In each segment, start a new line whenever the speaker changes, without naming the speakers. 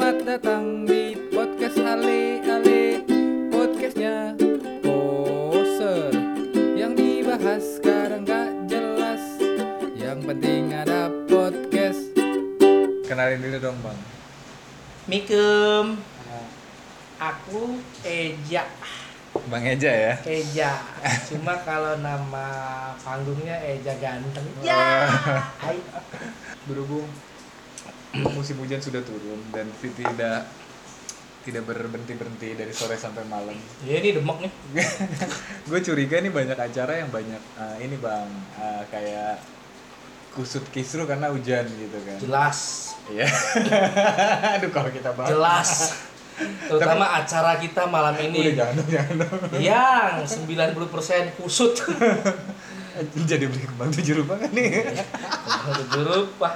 Selamat datang di podcast Ale Ale Podcastnya poser Yang dibahas sekarang gak jelas Yang penting ada podcast Kenalin dulu dong bang
Mikum, aku Eja,
Bang Eja ya
Eja. Cuma kalau nama panggungnya Eja ganteng. Ya. Hai.
Berhubung musim hujan sudah turun dan tidak tidak berhenti berhenti dari sore sampai malam.
Ya ini demek nih.
gue curiga nih banyak acara yang banyak eh, ini bang eh, kayak kusut kisru karena hujan gitu kan.
Jelas,
Iya. Aduh kalau kita bahas.
jelas. Terutama acara kita malam
Udah
ini
jangan dong, jangan dong.
yang 90% kusut.
Jadi beli kembang tujuh rupa kan nih.
Tujuh rupa.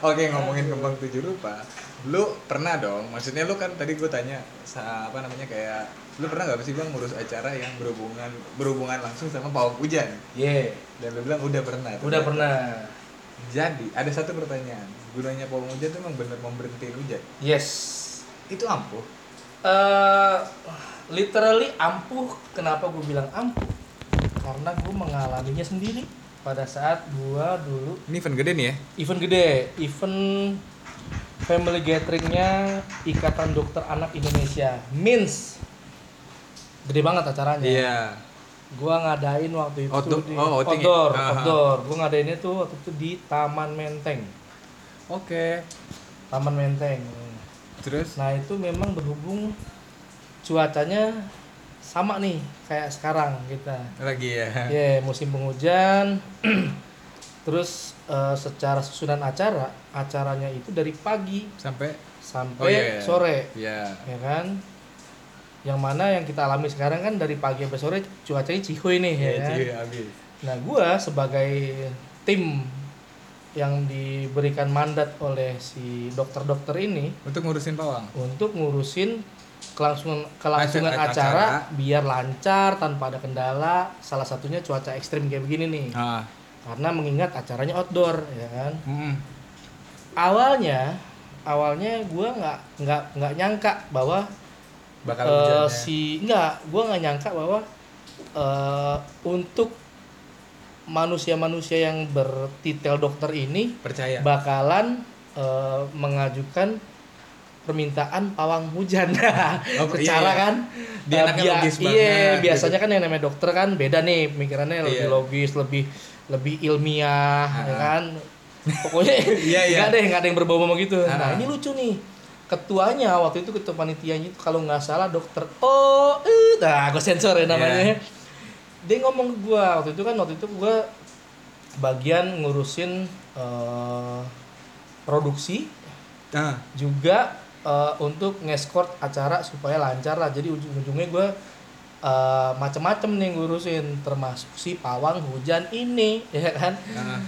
Oke ngomongin kembang tujuh rupa. Lu pernah dong, maksudnya lu kan tadi gue tanya apa namanya kayak lu pernah gak sih bang ngurus acara yang berhubungan berhubungan langsung sama pawang hujan?
Ye,
Dan lu bilang udah pernah.
udah
ternyata.
pernah.
Jadi ada satu pertanyaan, gunanya pawang hujan tuh emang bener memberhentiin hujan?
Yes.
Itu ampuh.
eh literally ampuh. Kenapa gue bilang ampuh? Karena gue mengalaminya sendiri pada saat gue dulu
Ini event gede nih ya?
event gede, event family gatheringnya Ikatan Dokter Anak Indonesia, Mins. Gede banget acaranya.
Iya.
Gua ngadain waktu itu
Outdoor-
di
oh, outing ya?
outdoor,
Aha.
outdoor. Gua ngadainnya tuh waktu itu di Taman Menteng.
Oke.
Taman Menteng.
Terus?
Nah, itu memang berhubung cuacanya sama nih kayak sekarang kita.
Lagi ya.
Ya, musim penghujan. Terus eh, secara susunan acara, acaranya itu dari pagi
Sampai?
sampai
Oh, iya, iya.
sore,
Iya.
ya kan? Yang mana yang kita alami sekarang kan dari pagi sampai sore cuacanya cihuy nih, ya
Iya,
kan?
habis.
Nah, gua sebagai tim yang diberikan mandat oleh si dokter-dokter ini
Untuk ngurusin pawang.
untuk ngurusin kelangsungan kelangsungan
Acara-
acara, biar lancar tanpa ada kendala. Salah satunya cuaca ekstrim kayak begini nih.
Ah.
Karena mengingat acaranya outdoor, ya kan?
Mm.
Awalnya, awalnya gua nggak nggak nggak nyangka bahwa
Bakal
eh,
hujan ya.
si nggak, gua nggak nyangka bahwa eh, untuk manusia-manusia yang bertitel dokter ini
Percaya.
bakalan eh, mengajukan permintaan pawang hujan.
Oh,
Secara
iya, iya.
kan
Dia anaknya logis
Iya,
banget,
biasanya kan yang namanya dokter kan beda nih pemikirannya lebih
Iya.
logis, lebih lebih ilmiah, ya
Ah.
kan. Pokoknya
Iya, iya.
nggak ada nggak ada yang berbau-bau gitu.
Ah.
Nah, ini lucu nih. Ketuanya waktu itu ketua panitianya itu kalau nggak salah dokter Oh, eh, nah gue sensor ya namanya.
Iya.
Dia ngomong ke gua waktu itu kan waktu itu gua bagian ngurusin eh, produksi
Ah.
juga eh, untuk ngeskort acara supaya lancar lah. Jadi ujung-ujungnya gue uh, macem-macem nih ngurusin termasuk si pawang hujan ini ya kan?
Ah.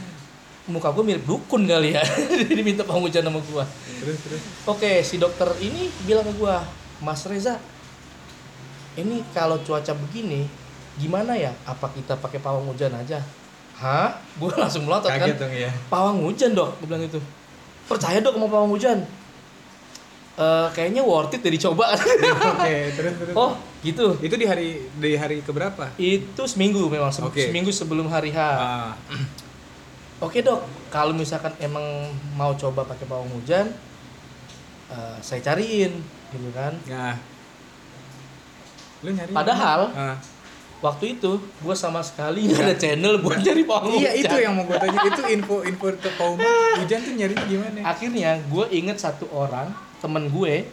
muka gue mirip dukun kali ya jadi minta pawang hujan sama gue
Terus terus.
oke si dokter ini bilang ke gue mas Reza ini kalau cuaca begini gimana ya? Apa kita pakai pawang hujan aja? Hah? Gue langsung melotot kan.
Dong ya.
pawang hujan dok gue bilang itu percaya dok sama pawang hujan Eh kayaknya worth it deh dicoba
Oke, terus terus.
oh gitu
Itu di hari di hari keberapa?
itu seminggu memang se-
Oke.
seminggu sebelum hari H
Ah.
oke dok kalau misalkan emang mau coba pakai pawang hujan eh, saya cariin gitu kan
Nah. Lu nyari?
Padahal-
Ah.
waktu itu gue sama sekali nggak ada channel buat cari pawang
Iya,
hujan
itu yang mau gue tanya. Itu info-info untuk pawang hujan tuh nyarinya gimana?
akhirnya gue inget satu orang temen gue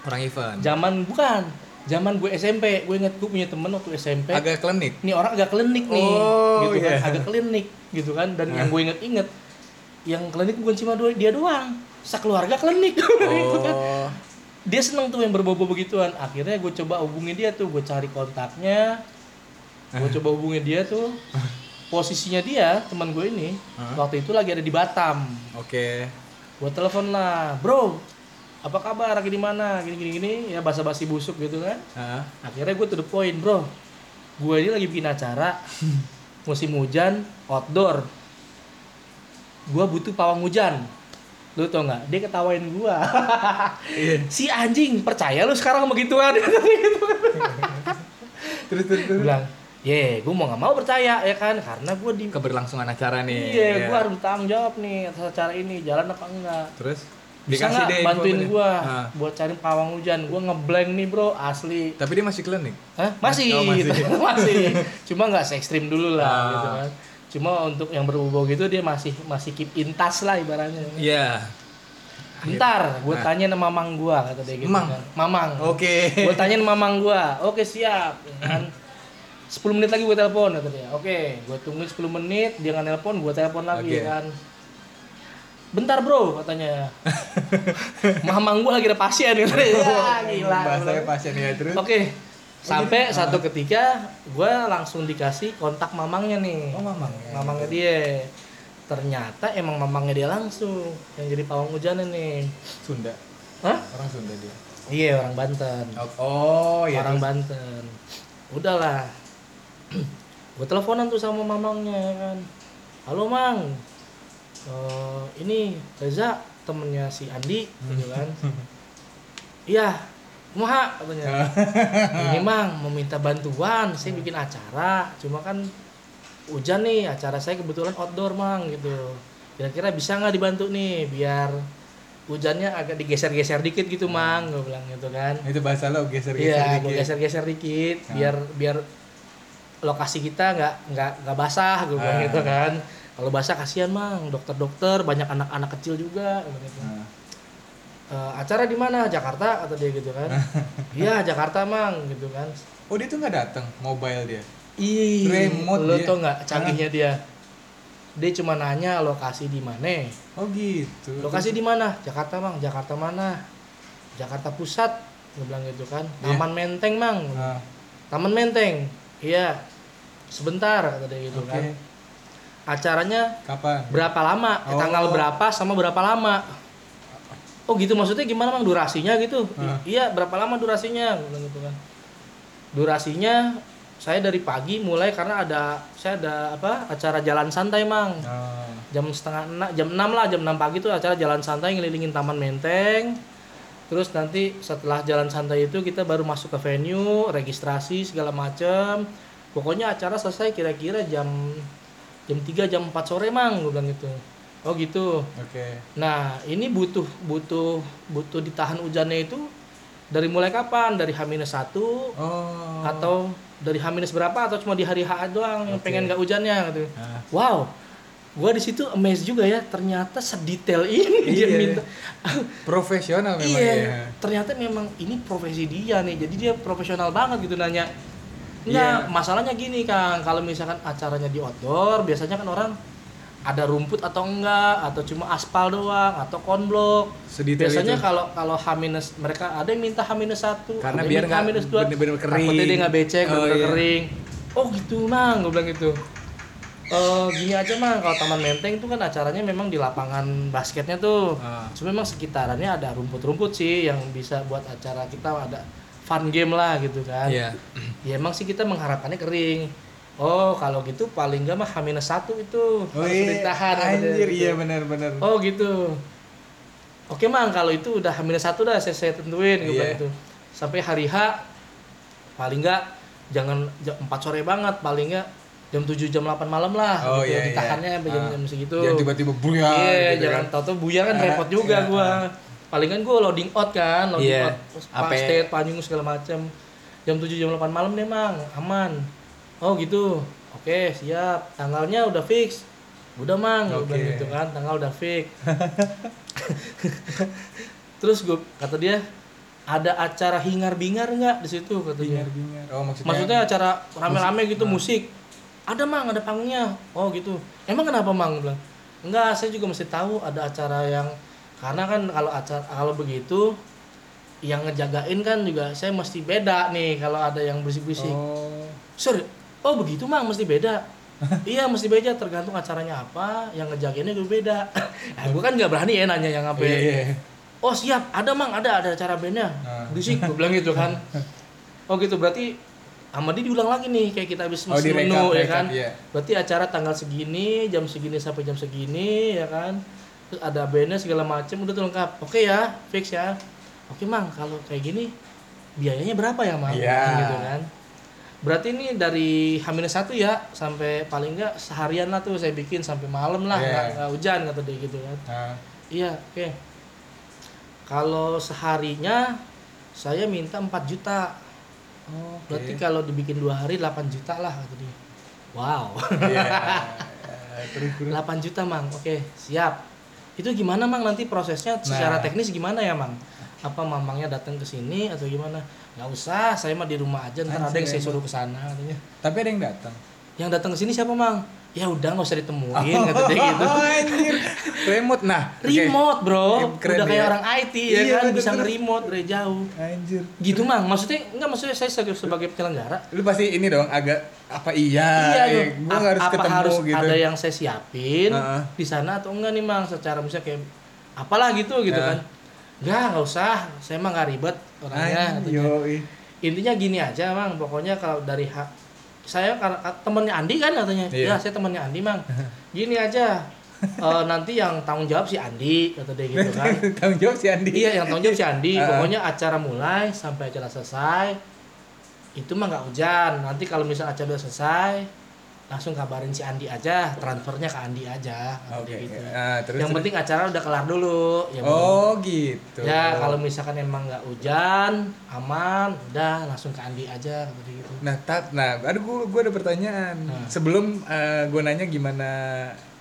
Orang event.
zaman bukan zaman gue SMP gue inget gue punya temen waktu SMP
Agak klinik.
ini orang agak klinik nih
Oh,
gitu kan.
iya.
agak klinik gitu kan. Dan yang gue inget-inget yang klinik bukan cuma dua dia doang. Sekeluarga klinik. Gitu kan.
Oh.
dia seneng tuh yang berbau-bau begituan. Akhirnya gue coba hubungin dia tuh. Gue cari kontaknya. Gue coba hubungin dia tuh. Posisinya dia teman gue ini
Hah?
waktu itu lagi ada di Batam.
Oke.
gue telepon lah bro apa kabar? Lagi di mana? Gini gini gini ya basa-basi busuk gitu kan.
Ah.
akhirnya gue to the point bro. Gue ini lagi bikin acara musim hujan outdoor. Gue butuh pawang hujan. Lu tau nggak? Dia ketawain gua.
Iya.
si anjing percaya lu sekarang sama gituan.
Terus terus
Gua
terus.
Bilang ye gua mau nggak mau percaya ya kan. Karena gua di
keberlangsungan acara nih.
Iya
ya.
gua harus bertanggung jawab nih atas acara ini. Jalan apa enggak?
Terus
bisa nggak bantuin
infonya.
gua
Ah.
buat cari pawang hujan gua ngeblank nih bro asli
tapi dia masih klinik
Hah? Masih,
Oh, masih.
masih. Cuma nggak se ekstrim dulu lah
Ah.
gitu kan. Cuma untuk yang berbau gitu dia masih masih keep in touch lah ibaratnya.
iya
Bentar, gue
Nah.
tanya sama mamang gua kata dia gitu
Mang?
kan. Mamang.
oke
Gue tanya sama mamang gua. Oke, siap. Ya Kan 10 menit lagi gue telepon kata dia. Oke, gue tungguin 10 menit, dia nggak nelpon, gue telepon lagi
Oke.
ya kan. Bentar bro katanya. mamang gua lagi ada pasien gitu. ya, gila.
bahasanya pasien ya terus
Oke, sampai
Ah.
satu ketika gue langsung dikasih kontak mamangnya nih.
oh mamang ya.
Mamangnya dia. Ternyata emang mamangnya dia langsung yang jadi pawang hujannya nih.
Sunda
Hah?
orang Sunda dia
Iya orang Banten.
oh iya
orang
terus.
Banten. Udahlah. gue teleponan tuh sama mamangnya ya kan. Halo mang. Eh, ini Reza temennya si Andi gitu kan. Iya. Kumaha katanya. ini mang mau minta bantuan saya bikin acara cuma kan hujan nih acara saya kebetulan outdoor mang gitu kira-kira bisa nggak dibantu nih biar hujannya agak digeser-geser dikit gitu mang gue bilang gitu kan
itu bahasa lo geser-geser
iya gue
dikit.
geser-geser dikit
Ah.
biar biar lokasi kita nggak nggak nggak basah gue bilang
Ah.
gitu kan kalau basah kasihan mang dokter-dokter banyak anak-anak kecil juga gitu.
Nah,
"Eh, acara di mana Jakarta atau dia gitu kan iya Jakarta mang gitu kan
oh dia tuh nggak datang mobile dia
Ih,
Remote
lo
dia.
tau nggak canggihnya dia? Dia cuma nanya lokasi di mana.
oh gitu
Lokasi di mana? Jakarta mang. Jakarta mana? Jakarta Pusat. Gue bilang gitu kan.
Iya.
Taman Menteng mang.
Ah,
Taman Menteng. Iya. Sebentar kata dia gitu
oke
kan. Acaranya
kapan
berapa lama? Eh,
Oh.
Tanggal berapa sama berapa lama? Oh gitu maksudnya gimana mang durasinya gitu? Iya berapa lama durasinya? Bilang gitu kan. Durasinya saya dari pagi mulai karena ada saya ada apa acara jalan santai mang
Ah,
jam setengah enam jam 6 lah jam 6 pagi tuh acara jalan santai ngelilingin taman menteng terus nanti setelah jalan santai itu kita baru masuk ke venue registrasi segala macem pokoknya acara selesai kira-kira jam jam 3 jam 4 sore mang gue bilang gitu. Oh gitu.
Oke.
Nah ini butuh butuh butuh ditahan hujannya itu dari mulai kapan? Dari H-1
oh.
atau dari H berapa? Atau cuma di hari H doang
Oke.
pengen nggak hujannya gitu.
Ah,
wow gua di situ amazed juga ya ternyata sedetail ini dia
Iya.
minta.
Profesional memang
iya
ya.
ternyata memang ini profesi dia nih jadi dia profesional banget gitu nanya
Iya.
Enggak, masalahnya gini Kang, kalau misalkan acaranya di outdoor, biasanya kan orang ada rumput atau enggak, atau cuma aspal doang, atau konblok.
sedetail
Biasanya kalau kalau H mereka ada yang minta H satu,
Karena
ada yang
biar
H dua,
bener-bener kering.
Takutnya dia nggak becek,
Oh,
bener-bener
iya.
kering. Oh gitu mang, gue bilang gitu. Eh gini aja mang, kalau Taman Menteng itu kan acaranya memang di lapangan basketnya tuh.
Ah.
Cuma memang sekitarannya ada rumput-rumput sih yang bisa buat acara kita ada fun game lah gitu kan.
Iya.
Ya emang sih kita mengharapkannya kering. Oh kalau gitu paling nggak mah H satu itu
Oh
harus
iya,
ditahan.
anjir
Gitu.
iya benar-benar.
Oh gitu. Oke mang kalau itu udah H satu dah saya, saya tentuin gue
Iya.
gitu. Sampai hari H paling nggak jangan jam 4 sore banget paling nggak jam 7 jam 8 malam lah
Oh,
gitu
iya,
ditahannya
iya.
sampai jam,
Ah.
segitu.
Jangan tiba-tiba buyar
Iya,
gitu
jangan
kan.
tahu-tahu buyar kan
Ah,
repot juga
iya,
gua.
ah.
Palingan gua loading out kan, loading
Iya.
out
Apa-
state, panggung segala macam. Jam 7 jam 8 malam deh, Mang. Aman. Oh, gitu. Oke, siap. Tanggalnya udah fix. Udah, Mang.
Oke.
bilang gitu kan, tanggal udah fix. Terus gua kata dia, ada acara hingar-bingar nggak di situ katanya.
Bingar-bingar. Oh maksudnya.
Maksudnya acara rame-rame gitu musik. Ada mang, ada panggungnya. Oh gitu. Emang kenapa mang? Bilang. Enggak, saya juga mesti tahu ada acara yang karena kan kalau acara kalau begitu yang ngejagain kan juga saya mesti beda nih kalau ada yang berisik-berisik.
Oh.
Sorry. Oh begitu mang, mesti beda. iya mesti beda tergantung acaranya apa, yang ngejagainnya juga beda. nah, gue kan nggak berani ya nanya yang apa.
Iya, iya.
Oh siap, ada mang, ada ada acara bandnya.
Ah.
Berisik, gue bilang gitu kan. Oh gitu, berarti sama dia diulang lagi nih kayak kita habis
Oh,
mesen
direkap,
menu ya
rekap,
kan.
iya.
Berarti acara tanggal segini, jam segini sampai jam segini ya kan. Terus ada bandnya segala macem udah tuh lengkap. Oke ya fix ya. Oke mang kalau kayak gini biayanya berapa ya mang?
Iya.
gitu kan. Berarti ini dari H satu ya sampai paling enggak seharian lah tuh saya bikin sampai malam lah
Iya.
nggak hujan kata dia gitu kan.
Nah,
iya oke. Kalau seharinya saya minta 4 juta.
Oke.
berarti kalau dibikin dua hari 8 juta lah kata dia. Wow.
Iya. terus terus
8 juta mang oke siap itu gimana mang? Nanti prosesnya secara
Nah.
teknis gimana ya mang? Apa mamangnya datang ke sini atau gimana? Nggak usah saya mah di rumah aja ntar ada yang saya suruh ke sana katanya.
Tapi ada yang datang.
Yang datang ke sini siapa mang ya udah nggak usah ditemuin kata dia gitu.
Oh, anjir. remote nah
remote bro.
Keren
udah kayak
ya.
orang IT ya
Iya,
kan?
betul,
bisa nge-remote dari jauh.
Anjir.
Gitu mang. Maksudnya enggak maksudnya saya sebagai, penyelenggara.
Lu pasti ini dong agak apa iya,
iya
ya,
A-
harus
apa
ketemu
harus
gitu.
ada yang saya siapin
Heeh.
di sana atau enggak nih mang? Secara misalnya kayak apalah gitu gitu
Heeh.
kan. Enggak nggak usah. Saya mah nggak ribet orangnya intinya gini aja mang. Pokoknya kalau dari hak saya temennya Andi kan katanya.
Iya.
ya saya temennya Andi mang. Gini aja eh, nanti yang tanggung jawab si Andi kata dia gitu kan.
Tanggung jawab si Andi.
Iya yang tanggung jawab si Andi.
Heeh.
pokoknya acara mulai sampai acara selesai itu mah nggak hujan. Nanti kalau misal acara udah selesai langsung kabarin si Andi aja transfernya ke Andi aja dia gitu.
Nah, terus
yang
terus.
penting acara udah kelar dulu ya
oh gitu
ya kalau misalkan emang nggak hujan aman udah langsung ke Andi aja gitu
Nah, tat, nah, aduh gua, gua ada pertanyaan.
Nah.
Sebelum eh, gua nanya gimana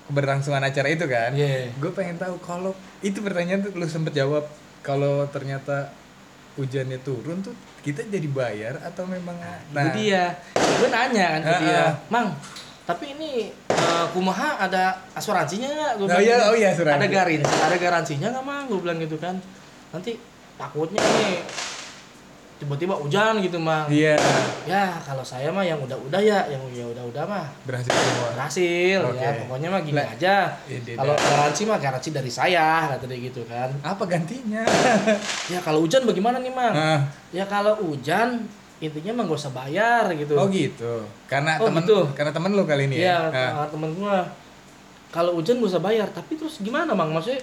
keberlangsungan acara itu kan,
Iya.
gue pengen tahu kalau itu pertanyaan tuh lu sempet jawab kalau ternyata hujannya turun tuh kita jadi bayar atau memang
itu dia. Gue nanya kan ke
Nah.
dia mang tapi ini eh, kumaha ada asuransinya nggak? Gue
Oh iya, oh iya, asuransi.
ada garansi ada garansinya nggak mang? Gue bilang gitu kan. Nanti takutnya nih tiba-tiba hujan gitu mang
Iya,
ya kalau saya mah yang udah-udah ya yang ya udah-udah mah
berhasil semua.
berhasil
Oke.
ya pokoknya mah gini aja kalau garansi mah garansi dari saya kata dia gitu kan
apa gantinya?
ya kalau hujan bagaimana nih mang
Nah,
ya kalau hujan intinya mah gak usah bayar gitu
oh gitu. Karena
Oh,
temen
gitu.
karena temen lu kali ini
Iya,
ya. Nah,
temen gua kalau hujan gak usah bayar, tapi terus gimana mang? Maksudnya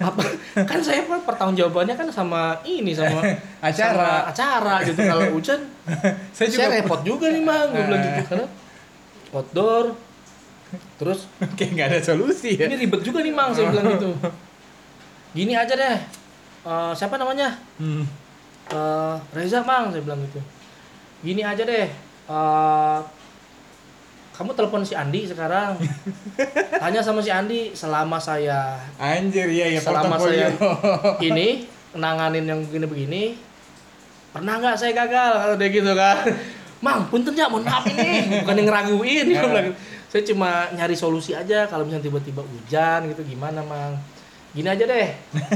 apa? kan saya per- pertanggungjawabannya kan sama ini sama
Acara.
sama acara gitu. Kalau hujan
saya
saya,
juga
repot juga nih mang, gue bilang gitu karena outdoor. Terus
kayak nggak ada solusi ya.
ini ribet juga nih mang, saya bilang gitu. Gini aja deh, Eh, siapa namanya?
Hmm.
Eh, Reza mang, saya bilang gitu. Gini aja deh, eh, kamu telepon si Andi sekarang. Tanya sama si Andi selama saya
Anjir, iya ya
selama
portofolio.
saya ini nanganin yang begini-begini pernah nggak saya gagal? Kalau dia gitu kan. Mang punten ya mohon maaf ini. Bukan yang ngeraguin. Gitu. saya cuma nyari solusi aja kalau misalnya tiba-tiba hujan gitu gimana mang? Gini aja deh.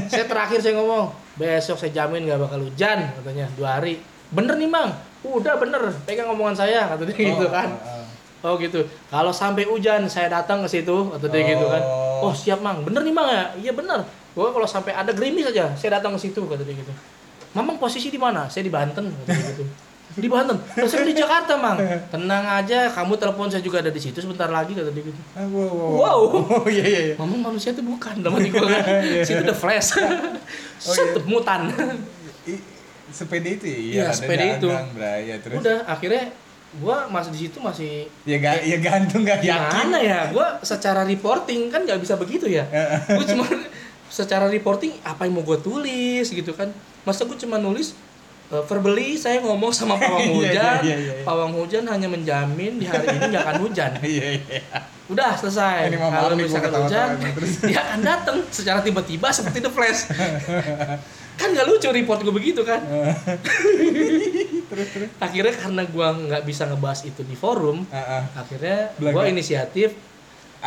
Saya terakhir saya ngomong besok saya jamin nggak bakal hujan katanya dua hari. Bener nih mang? Udah bener. Pegang omongan saya kata dia gitu
Oh,
kan.
oh, oh.
Oh gitu. Kalau sampai hujan saya datang ke situ atau dia gitu kan.
Oh.
Oh siap mang. Bener nih mang ya. Iya bener. Gua kalau sampai ada gerimis aja saya datang ke situ kata dia gitu. Mamang posisi di mana? Saya di Banten kata dia gitu. Di Banten. Terus saya di Jakarta mang. Tenang aja. Kamu telepon saya juga ada di situ sebentar lagi kata dia gitu.
Ah, wow, wow.
Wow.
Oh iya iya. iya.
Mamang manusia itu bukan dalam hati gua kan. Situ udah flash.
Oh,
Set
iya.
mutan.
Sepeda itu ya?
Iya,
ada
sepeda itu.
Bray. Ya, terus
Udah akhirnya gua masih di situ masih
ya ga, ya gantung nggak yakin.
Gimana ya? Gua secara reporting kan nggak bisa begitu ya. gue cuma secara reporting apa yang mau gue tulis gitu kan. Masa gue cuma nulis eh, verbally saya ngomong sama pawang
Iya,
hujan.
iya, iya, iya.
Pawang hujan hanya menjamin di hari ini nggak akan hujan.
Iya iya.
Udah selesai.
Ini
Kalau misalkan hujan, dia akan datang secara tiba-tiba seperti the flash. Kan nggak lucu report gue begitu kan.
terus terus.
Akhirnya karena gua nggak bisa ngebahas itu di forum,
Ah, ah.
akhirnya gua inisiatif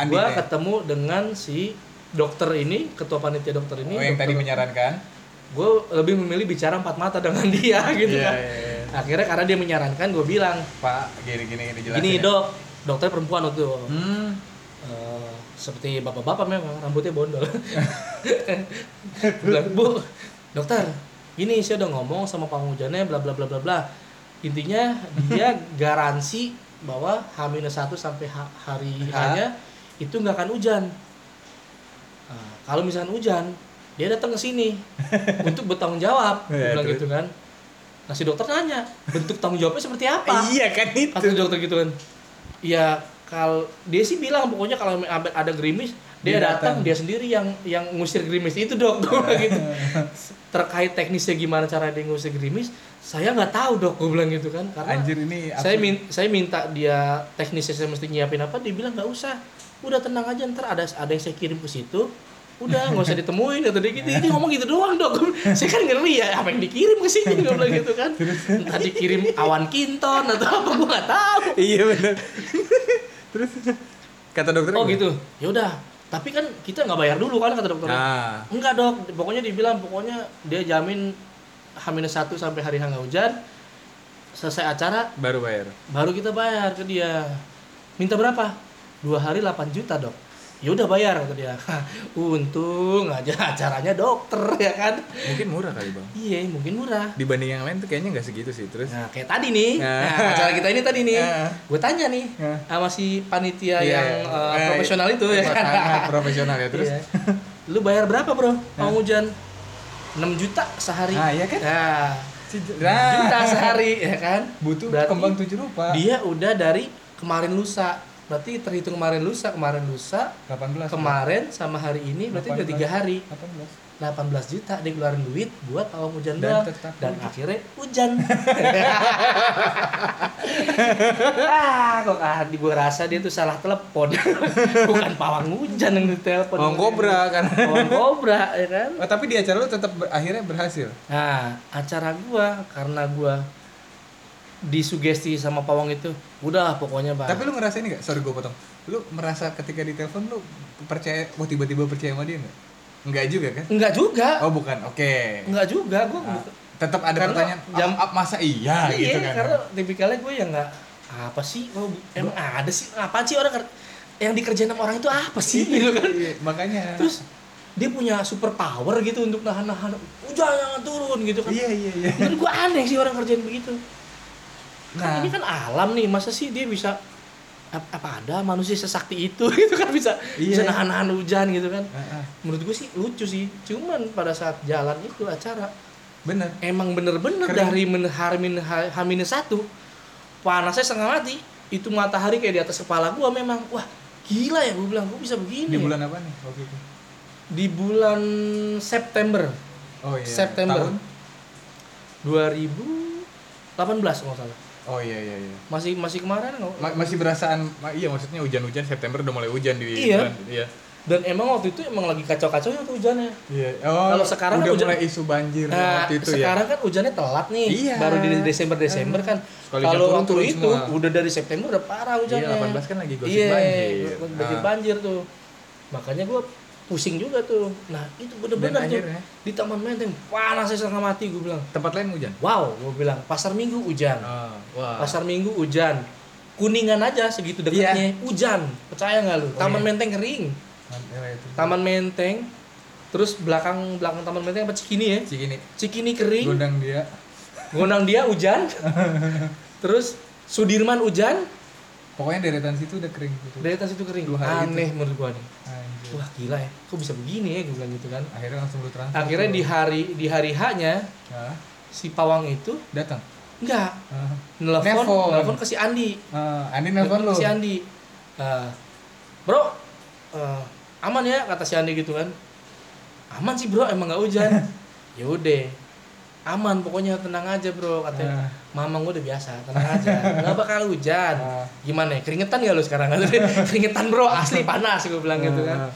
gua
deh.
ketemu dengan si dokter ini ketua panitia dokter ini
Oh yang tadi
dokter-
menyarankan.
gue lebih memilih bicara empat mata dengan dia gitu
Iya,
kan
iya, iya.
akhirnya karena dia menyarankan gue bilang
Pak, gini gini gini jelasin.
gini
ya.
dok dokter perempuan waktu itu
Hmm.
Eh, seperti bapak-bapak memang rambutnya bondol bilang bu dokter ini saya udah ngomong sama penghujannya bla bla bla bla bla. Intinya dia garansi bahwa H-1 sampai hari hanya itu nggak akan hujan. Nah, kalau misalkan hujan dia datang ke sini untuk bertanggung jawab.
Iya,
bilang gitu kan. Nah si dokter nanya bentuk tanggung jawabnya seperti apa?
Iya kan itu.
kata dokter gitu kan. Iya kalau dia sih bilang pokoknya kalau ada gerimis dia,
Dia
datang
datang.
dia sendiri yang yang ngusir gerimis. Itu dok gue bilang gitu. Terkait teknisnya gimana cara dia ngusir gerimis saya nggak tahu dok gue bilang gitu kan. Karena
Anjir ini
saya min saya minta dia teknisnya saya mesti nyiapin apa dia bilang nggak usah. Udah tenang aja ntar ada ada yang saya kirim ke situ udah nggak usah ditemuin kata dia gitu. Dia ngomong gitu doang dok. Saya kan ngeri ya apa yang dikirim ke sini gue bilang gitu kan. Entah dikirim awan kinton atau apa gue nggak tahu.
Iya benar. Terus? Kata dokter
oh gitu. Ya udah tapi kan kita nggak bayar dulu kan kata dokter
Nah,
enggak dok. Pokoknya dibilang pokoknya dia jamin H satu sampai hari nggak hujan selesai acara
baru bayar.
baru kita bayar ke dia. Minta berapa? Dua hari 8 juta dok ya udah bayar kata dia untung aja acaranya dokter ya kan
Mungkin murah kali, Bang.
iya mungkin murah
Dibanding yang lain tuh kayaknya nggak segitu sih. Terus
nah kayak tadi nih
Nah.
nah, acara kita ini tadi nih
Nah.
gue tanya nih
Nah.
sama si panitia
Iya.
yang uh,
Eh,
profesional itu ya kan
sangat profesional ya terus.
Iya. lu bayar berapa bro mau hujan 6 juta sehari
Ah, iya kan?
nah,
Nah,
juta sehari ya kan
butuh
Berarti
kembang tujuh rupa.
dia udah dari kemarin lusa berarti terhitung kemarin lusa kemarin lusa
18.
kemarin sama hari ini berarti udah
18.
tiga hari
18.
18 juta dia keluarin duit buat pawang hujan
Dan
doang
tetap
dan
hujan.
akhirnya hujan ah kok ah di gua rasa dia tuh salah telepon bukan pawang hujan yang ditelepon
Pawang kobra kan.
pawang kobra ya kan
Oh, tapi di acara lu tetap ber- akhirnya berhasil.
nah acara gua karena gua disugesti sama pawang itu udah pokoknya bang
Tapi lu ngerasain nggak? Sorry gue potong. Lu merasa ketika ditelepon lu percaya, oh tiba-tiba percaya sama dia nggak? Enggak juga kan?
enggak juga
Oh bukan, oke.
enggak juga gua
Ah, tetap ada
Karena
pertanyaan,
jam-
"Ah, ah, masa iya,
iya,
gitu kan?
karena tipikalnya gue yang nggak apa sih oh, emang ada sih apaan sih orang yang dikerjain sama orang itu apa sih gitu kan
Iya, makanya.
terus dia punya super power gitu untuk nahan-nahan hujan jangan turun gitu kan
iya iya iya.
menurut gue aneh sih orang kerjain begitu
Nah,
kan ini kan alam nih masa sih dia bisa ap- apa ada manusia sesakti itu gitu kan bisa
Iya.
bisa nahan-nahan hujan gitu kan
ah, ah,
menurut gue sih lucu sih cuman pada saat jalan itu acara
bener.
emang bener-bener
Kering.
dari men hari min H minus satu panasnya setengah mati itu matahari kayak di atas kepala gua memang wah gila ya gua bilang gua bisa begini
Di
ya?"
bulan apa nih waktu itu?
di bulan September
Oh iya.
September.
Tahun?
2018 kalau nggak salah
Oh iya iya iya.
masih masih kemarin nggak
Ma- masih berasaan, ma- iya maksudnya hujan-hujan September udah mulai hujan di
Iya.
bulan, iya.
dan emang waktu itu emang lagi kacau-kacaunya tuh hujannya
Iya. Oh,
Kalau sekarang
udah
kan hujan-
mulai isu banjir
Nah,
waktu itu ya.
sekarang kan hujannya telat nih,
Iya.
baru di Desember Desember kan. Kalau waktu
turun
itu
semua.
udah dari September udah parah hujannya.
Iya, 18 kan lagi gosip
Iya,
banjir.
gosip
Ah.
banjir tuh. Makanya gua pusing juga tuh. Nah, itu bener-bener tuh
akhirnya?
di Taman Menteng panasnya setengah mati gue bilang.
Tempat lain hujan.
Wow, gue bilang pasar Minggu hujan.
Oh, wah.
Pasar Minggu hujan. Kuningan aja segitu dekatnya hujan. Percaya nggak lu?
Oh,
Taman
iya.
Menteng kering.
Mantap itu.
Taman Menteng terus belakang belakang Taman Menteng apa Cikini ya?
Cikini.
Cikini kering.
Gondang dia.
Gondang dia hujan. Terus Sudirman hujan,
Pokoknya deretan situ udah kering gitu.
dari atas itu kering.
Dua hari
Aneh menurut gua nih. Wah gila ya, kok bisa begini ya gue bilang gitu kan.
Akhirnya langsung lu transfer.
Akhirnya di hari di hari H-nya
Nah,
si Pawang itu
datang.
enggak
Ah.
nelfon nelfon ke si Andi.
Ah, Andi nelpon lu.
si Andi. Eh, bro, eh, aman ya kata si Andi gitu kan. Aman sih bro, emang nggak hujan. ya udah, aman pokoknya tenang aja bro katanya.
Ah.
Mamang gue udah biasa, tenang aja. Nggak bakal hujan.
Ah.
Gimana ya? Keringetan gak lu sekarang? Keringetan bro, asli panas gue bilang gitu kan.
Ah.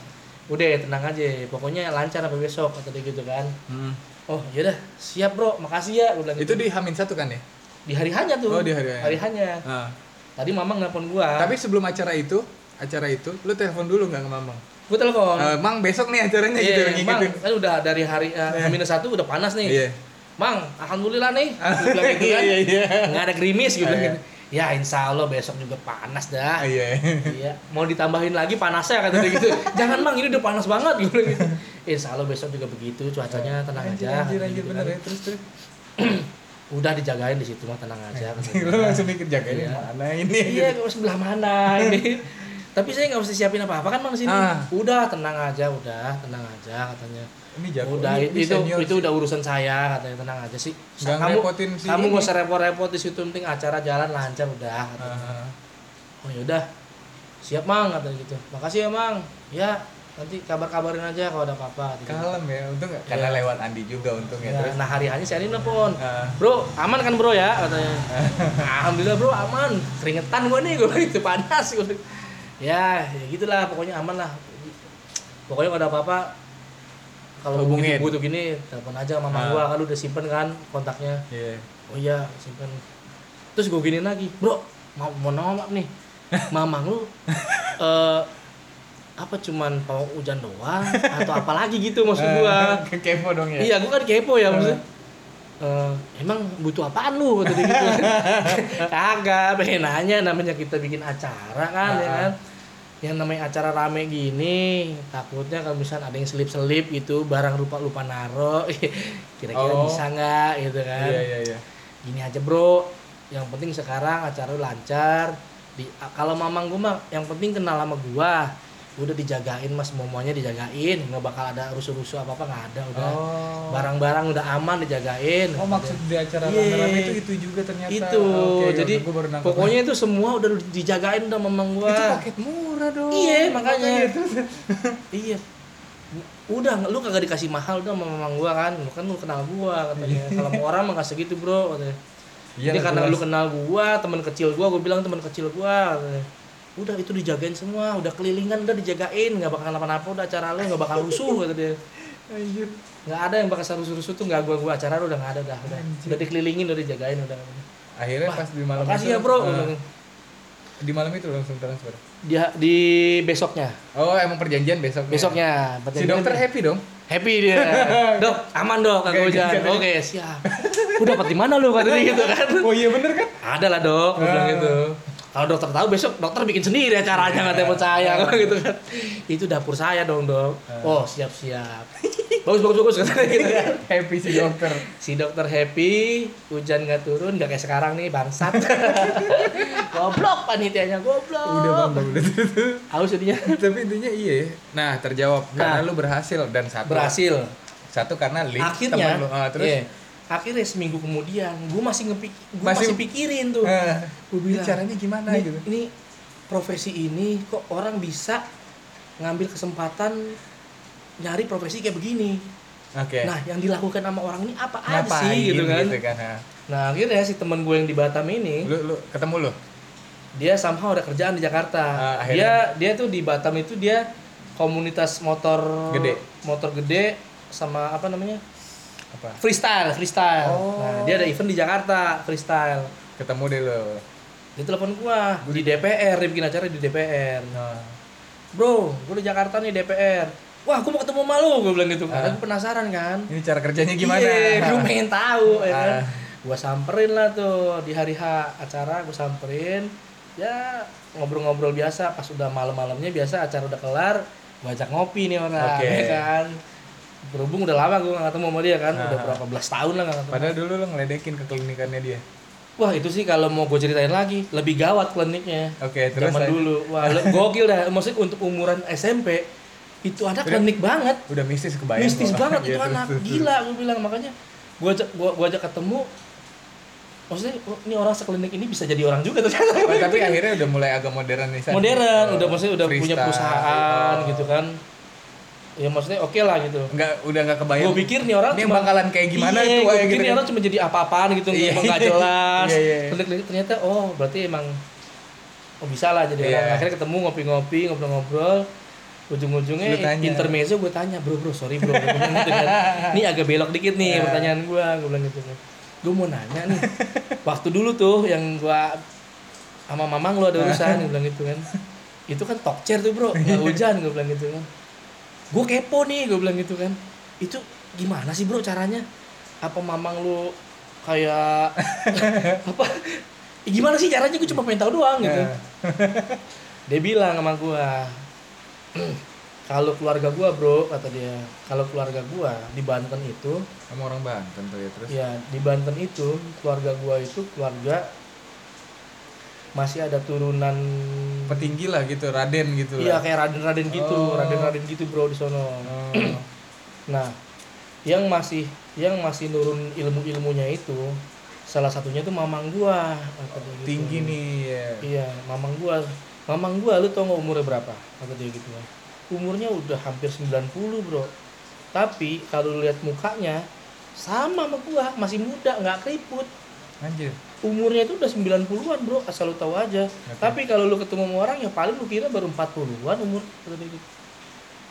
Udah tenang aja, pokoknya lancar sampai besok kata dia gitu kan.
Hmm.
Oh yaudah, siap bro, makasih ya gue bilang
Itu
gitu.
di Hamin satu kan ya?
di hari hanya tuh.
Oh, di hari hanya.
hanya.
Ah.
Tadi mamang nelpon gua.
Tapi sebelum acara itu, acara itu, lu telepon dulu nggak ke Mamang?
gue telepon.
Eh, mang besok nih acaranya gitu
Oh. Iya, Mang,
ngikutin.
kan udah dari hari uh, minus satu udah panas nih.
Iya.
Mang, alhamdulillah nih. Gue bilang gitu kan.
Iya, iya.
Nggak ada gerimis gitu.
Ah, iya.
Ya insya Allah besok juga panas dah.
Ah, Iya.
Iya, mau ditambahin lagi panasnya kata dia gitu. Jangan mang, ini udah panas banget gitu. gitu. Insya Allah besok juga begitu, cuacanya tenang
Anjir,
aja.
anjir, anjir
gitu
bener
kan.
ya. Terus terus.
Udah dijagain di situ mah tenang aja. kata dia.
Lu langsung mikir jagain
Iya.
mana ini?
Iya, gue sebelah mana ini. tapi saya nggak mesti siapin apa apa kan mang sini
Ah.
udah tenang aja udah tenang aja katanya
Ini jago.
udah
ini,
itu
ini
itu,
senior
itu
sih.
udah urusan saya katanya tenang aja sih
Nggak
kamu
si
kamu
ini.
nggak usah repot-repot di situ penting acara jalan lancar udah katanya.
Ah,
oh yaudah siap mang katanya gitu makasih ya mang ya nanti kabar-kabarin aja kalau ada apa-apa katanya.
kalem ya untung nggak karena
Iya.
lewat Andi juga untungnya
Ya,
terus
nah hari hanya si Adi nelfon
Ah.
bro aman kan bro ya katanya alhamdulillah bro aman keringetan gue nih gue itu panas gue ya ya gitulah pokoknya aman lah pokoknya kalau ada apa-apa kalau
Hubungin.
butuh butuh gini telepon aja mama
Ah.
gua kan udah simpen kan kontaknya
Iya.
oh iya simpen terus gue gini lagi bro mau mau nolak nih mamang lu eh apa cuman mau hujan doang atau apa lagi gitu maksud gua
Eh, kepo dong ya
Iya, gua kan kepo ya maksudnya. Eh, emang butuh apaan lu kata dia gitu. Kagak, pengen nanya namanya kita bikin acara kan ya
Ah.
kan. Yang namanya acara rame gini, takutnya kalau misalnya ada yang selip-selip gitu, barang lupa lupa naro, kira-kira
Oh.
bisa nggak gitu kan?
iya iya iya
Gini aja bro, yang penting sekarang acara lancar. Di, kalau mamang gua mah, yang penting kenal sama gua, udah dijagain mas. Semuanya dijagain, nggak bakal ada rusuh-rusuh apa apa nggak ada. Udah
oh.
barang-barang udah aman dijagain.
Oh maksud di acara
Iya.
rame-rame itu itu juga ternyata.
Itu.
Oke,
jadi
nangkep.
pokoknya itu semua udah dijagain udah mamang gua.
Itu paket murah dong.
Iya makanya. Iya. Udah lu kagak dikasih mahal udah sama mamang gua kan. Lu kan lu kenal gua katanya. Kalau mau orang mah segitu bro katanya.
Iya
karena
jelas.
lu kenal gua teman kecil gua gua bilang teman kecil gua katanya. Udah itu dijagain semua udah kelilingan udah dijagain. Nggak bakal kenapa-napa udah acara lu nggak bakal rusuh kata dia.
Anjir.
nggak ada yang bakal rusuh-rusuh tuh nggak gua gua acara udah nggak ada udah udah,
Anjir.
udah dikelilingin udah dijagain udah.
Akhirnya
Wah,
pas di malam
makasih
itu,
ya bro. bilang.
di malam itu langsung transfer.
Di, di besoknya.
Oh emang perjanjian besok
besoknya
si
perjanjian
dokter
dia.
happy dong?
Happy dia. Dok aman dok kagak hujan
oke, oke.
oke siap. Lu dapat di mana lu kata dia gitu kan.
Oh iya bener kan?
Ada lah dok gua bilang
Ah.
gitu kalau dokter tahu besok dokter bikin sendiri acaranya nggak telepon saya gua gitu kan. Itu dapur saya dong dok.
Ah.
oh siap siap bagus bagus bagus katanya gitu kan.
Happy si dokter.
Si dokter happy hujan nggak turun nggak kayak sekarang nih bangsat. Goblok panitianya goblok.
Udah bang udah
haus jadinya.
Tapi intinya iya ya. nah terjawab karena
Nah.
lu berhasil dan satu
berhasil.
satu karena link
akhirnya
temen lu. Ah, terus?
iya. Akhirnya seminggu kemudian gue masih ngepik gue
Masih-
masih, pikirin tuh.
Eh,
gue bilang
caranya gimana
ini,
gitu?
ini profesi ini kok orang bisa ngambil kesempatan nyari profesi kayak begini?
Oke.
Nah yang dilakukan sama orang ini apa aja
ngapain
sih gitu kan?
ah.
nah akhirnya si temen gue yang di Batam ini
lu lu ketemu lu?
dia somehow ada kerjaan di Jakarta.
Ah,
dia dia tuh di Batam itu dia komunitas motor
Gede.
motor gede sama apa namanya
apa?
Freestyle freestyle.
Oh.
nah dia ada event di Jakarta freestyle.
Ketemu deh lu
dia telepon gua di DPR dia bikin acara di DPR
nah,
bro gua di Jakarta nih DPR wah gua mau ketemu sama lu gua bilang gitu. Karena
Ah.
gua penasaran kan?
Ini cara kerjanya gimana?
Iya gua pengen tahu ya kan?
Ah.
gua samperin lah tuh. Di hari H acara gua samperin. Ya ngobrol-ngobrol biasa. Pas udah malam-malamnya biasa acara udah kelar gua ajak ngopi nih orang
Oke.
ya kan berhubung udah lama gua gak ketemu sama dia kan udah
Ah.
berapa belas tahun lah gak ketemu
padahal dulu lu ngeledekin ke klinikannya dia
Wah itu sih kalau mau gue ceritain lagi lebih gawat kliniknya.
oke terus
Zaman dulu, wah gokil dah. Maksudnya untuk umuran SMP itu anak
Udah-
klinik banget,
udah mistis kebayang
mistis banget
Iya,
itu
terus,
anak.
terus.
Gila gue bilang makanya gue ajak gua, gua ajak ketemu. Maksudnya oh, ini orang seklinik ini bisa jadi orang juga ternyata.
Oh, tapi akhirnya udah mulai agak modern nih.
Modern,
Oh,
udah maksudnya udah punya perusahaan
Oh.
gitu kan. Ya maksudnya oke lah gitu.
Enggak udah enggak kebayang.
Gue pikir nih orang
ini
cuma-
bakalan kayak gimana
iya,
tuh
gue
kayak
pikir
gitu.
nih
kan.
orang cuma jadi apa-apaan gitu,
Iya.
nggak jelas.
Iya, iya.
Klik-klik, ternyata oh berarti emang oh bisa lah jadi
Iya.
orang. Akhirnya ketemu ngopi-ngopi, ngobrol-ngobrol. Ujung-ujungnya intermezzo gue tanya, bro bro sorry bro. Bilang gitu kan. Ini agak belok dikit nih
Iya.
pertanyaan gue, gue bilang gitu kan. Gue mau nanya nih, waktu dulu tuh yang gue sama mamang lu ada urusan, gue bilang gitu kan. Itu kan talk chair tuh bro, nggak hujan gue bilang gitu kan. Gue kepo nih, gue bilang gitu kan. Itu gimana sih bro caranya? Apa mamang lu kayak apa? "Ih, gimana sih caranya? Gue cuma pengen tahu doang gitu.
Nah,
Dia bilang sama gua, kalau keluarga gua bro, kata dia, kalau keluarga gua di Banten itu,
kamu orang Banten tuh ya terus.
ya di Banten itu keluarga gua itu keluarga masih ada turunan
petinggi lah gitu raden gitu
iya
lah.
kayak raden-raden gitu
Oh.
raden-raden gitu bro di sono.
Oh.
nah yang masih yang masih nurun ilmu-ilmunya itu salah satunya tuh mamang gua. Kata dia gitu.
tinggi nih ya.
iya mamang gua. Mamang gua lu tau nggak umurnya berapa? Kata dia gitu umurnya udah hampir 90 bro. Tapi kalau lihat mukanya sama sama gua masih muda nggak keriput.
Anjir
umurnya itu udah 90-an bro asal lu tahu aja.
Oke.
tapi kalau lu ketemu sama orang yang paling lu kira baru 40-an umur kata dia gitu.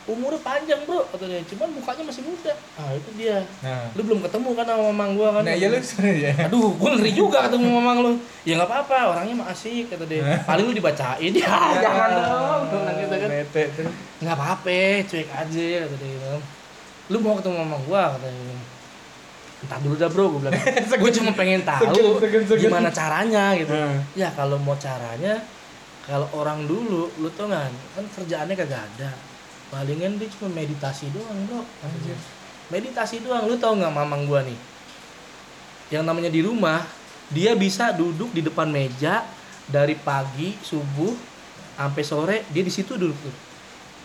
umurnya panjang bro kata dia. Cuman mukanya masih muda. Ah itu dia.
Nah.
Lu belum ketemu kan sama mamang gua kan?
Nah ya lu sebenarnya
aduh gua ngeri juga ketemu mamang lu. Ya nggak apa-apa orangnya mah asik kata dia. Paling lu dibacain. Ya jangan dong gitu kan
bete tuh.
Nggak apa-apa cuek aja kata dia gitu. lu mau ketemu mamang gua kata dia entar dulu dah bro gue bilang gue cuma pengen tahu
Segen, segen, segen.
gimana caranya gitu
Hmm.
ya kalau mau caranya kalau orang dulu lu tau nggak kan kerjaannya kagak ada palingan dia cuma meditasi doang bro
Anjir.
meditasi doang lu tau nggak mamang gua nih yang namanya di rumah dia bisa duduk di depan meja dari pagi subuh sampai sore dia di situ duduk tuh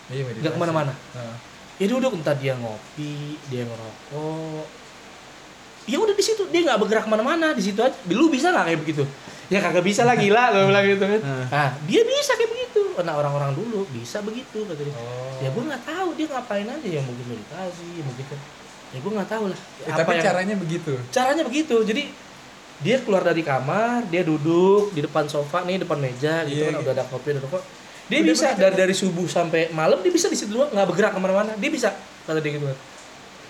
iya meditasi.
nggak ke mana-mana
Nah.
ya duduk entah dia ngopi dia ngerokok ya udah di situ dia nggak bergerak ke mana-mana di situ aja. Lu bisa nggak kayak begitu? Ya kagak bisa lah gila gue bilang gitu kan. Nah dia bisa kayak begitu. Nah orang-orang dulu bisa begitu kata dia
oh.
Ya gue nggak tahu dia ngapain aja. Ya mungkin meditasi mungkin kan. Ya gue nggak tahu lah.
Eh, tapi
yang-
caranya begitu.
Caranya begitu. Jadi dia keluar dari kamar dia duduk di depan sofa nih depan meja gitu
Iya,
kan.
gitu.
udah ada kopi udah rokok. Dia
Udah
bisa dari dari subuh sampai malam dia bisa di situ doang nggak bergerak ke mana-mana. Dia bisa kata dia gitu. Kan